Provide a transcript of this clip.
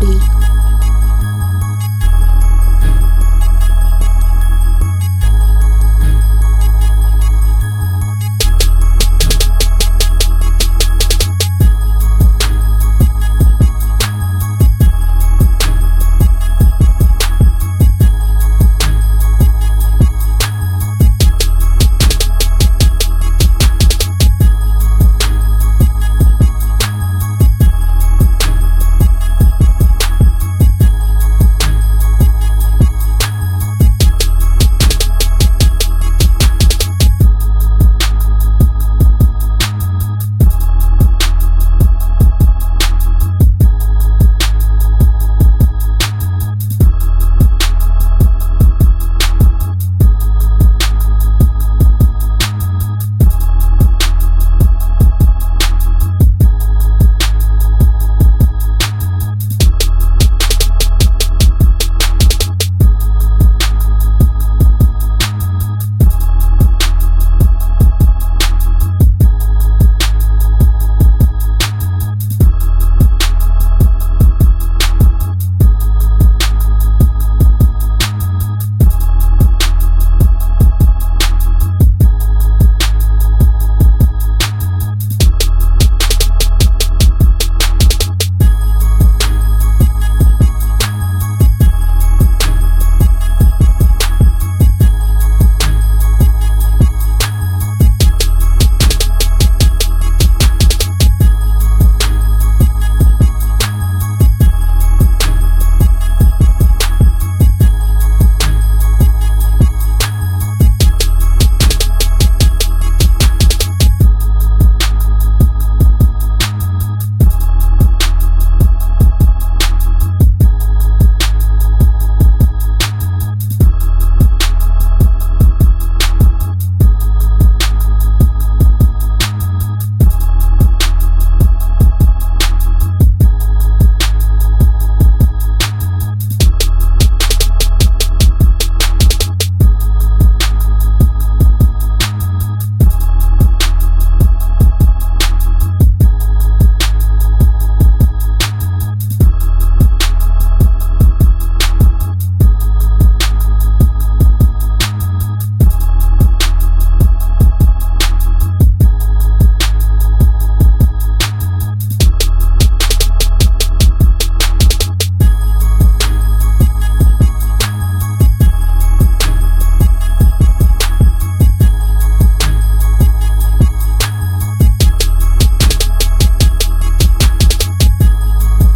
beat.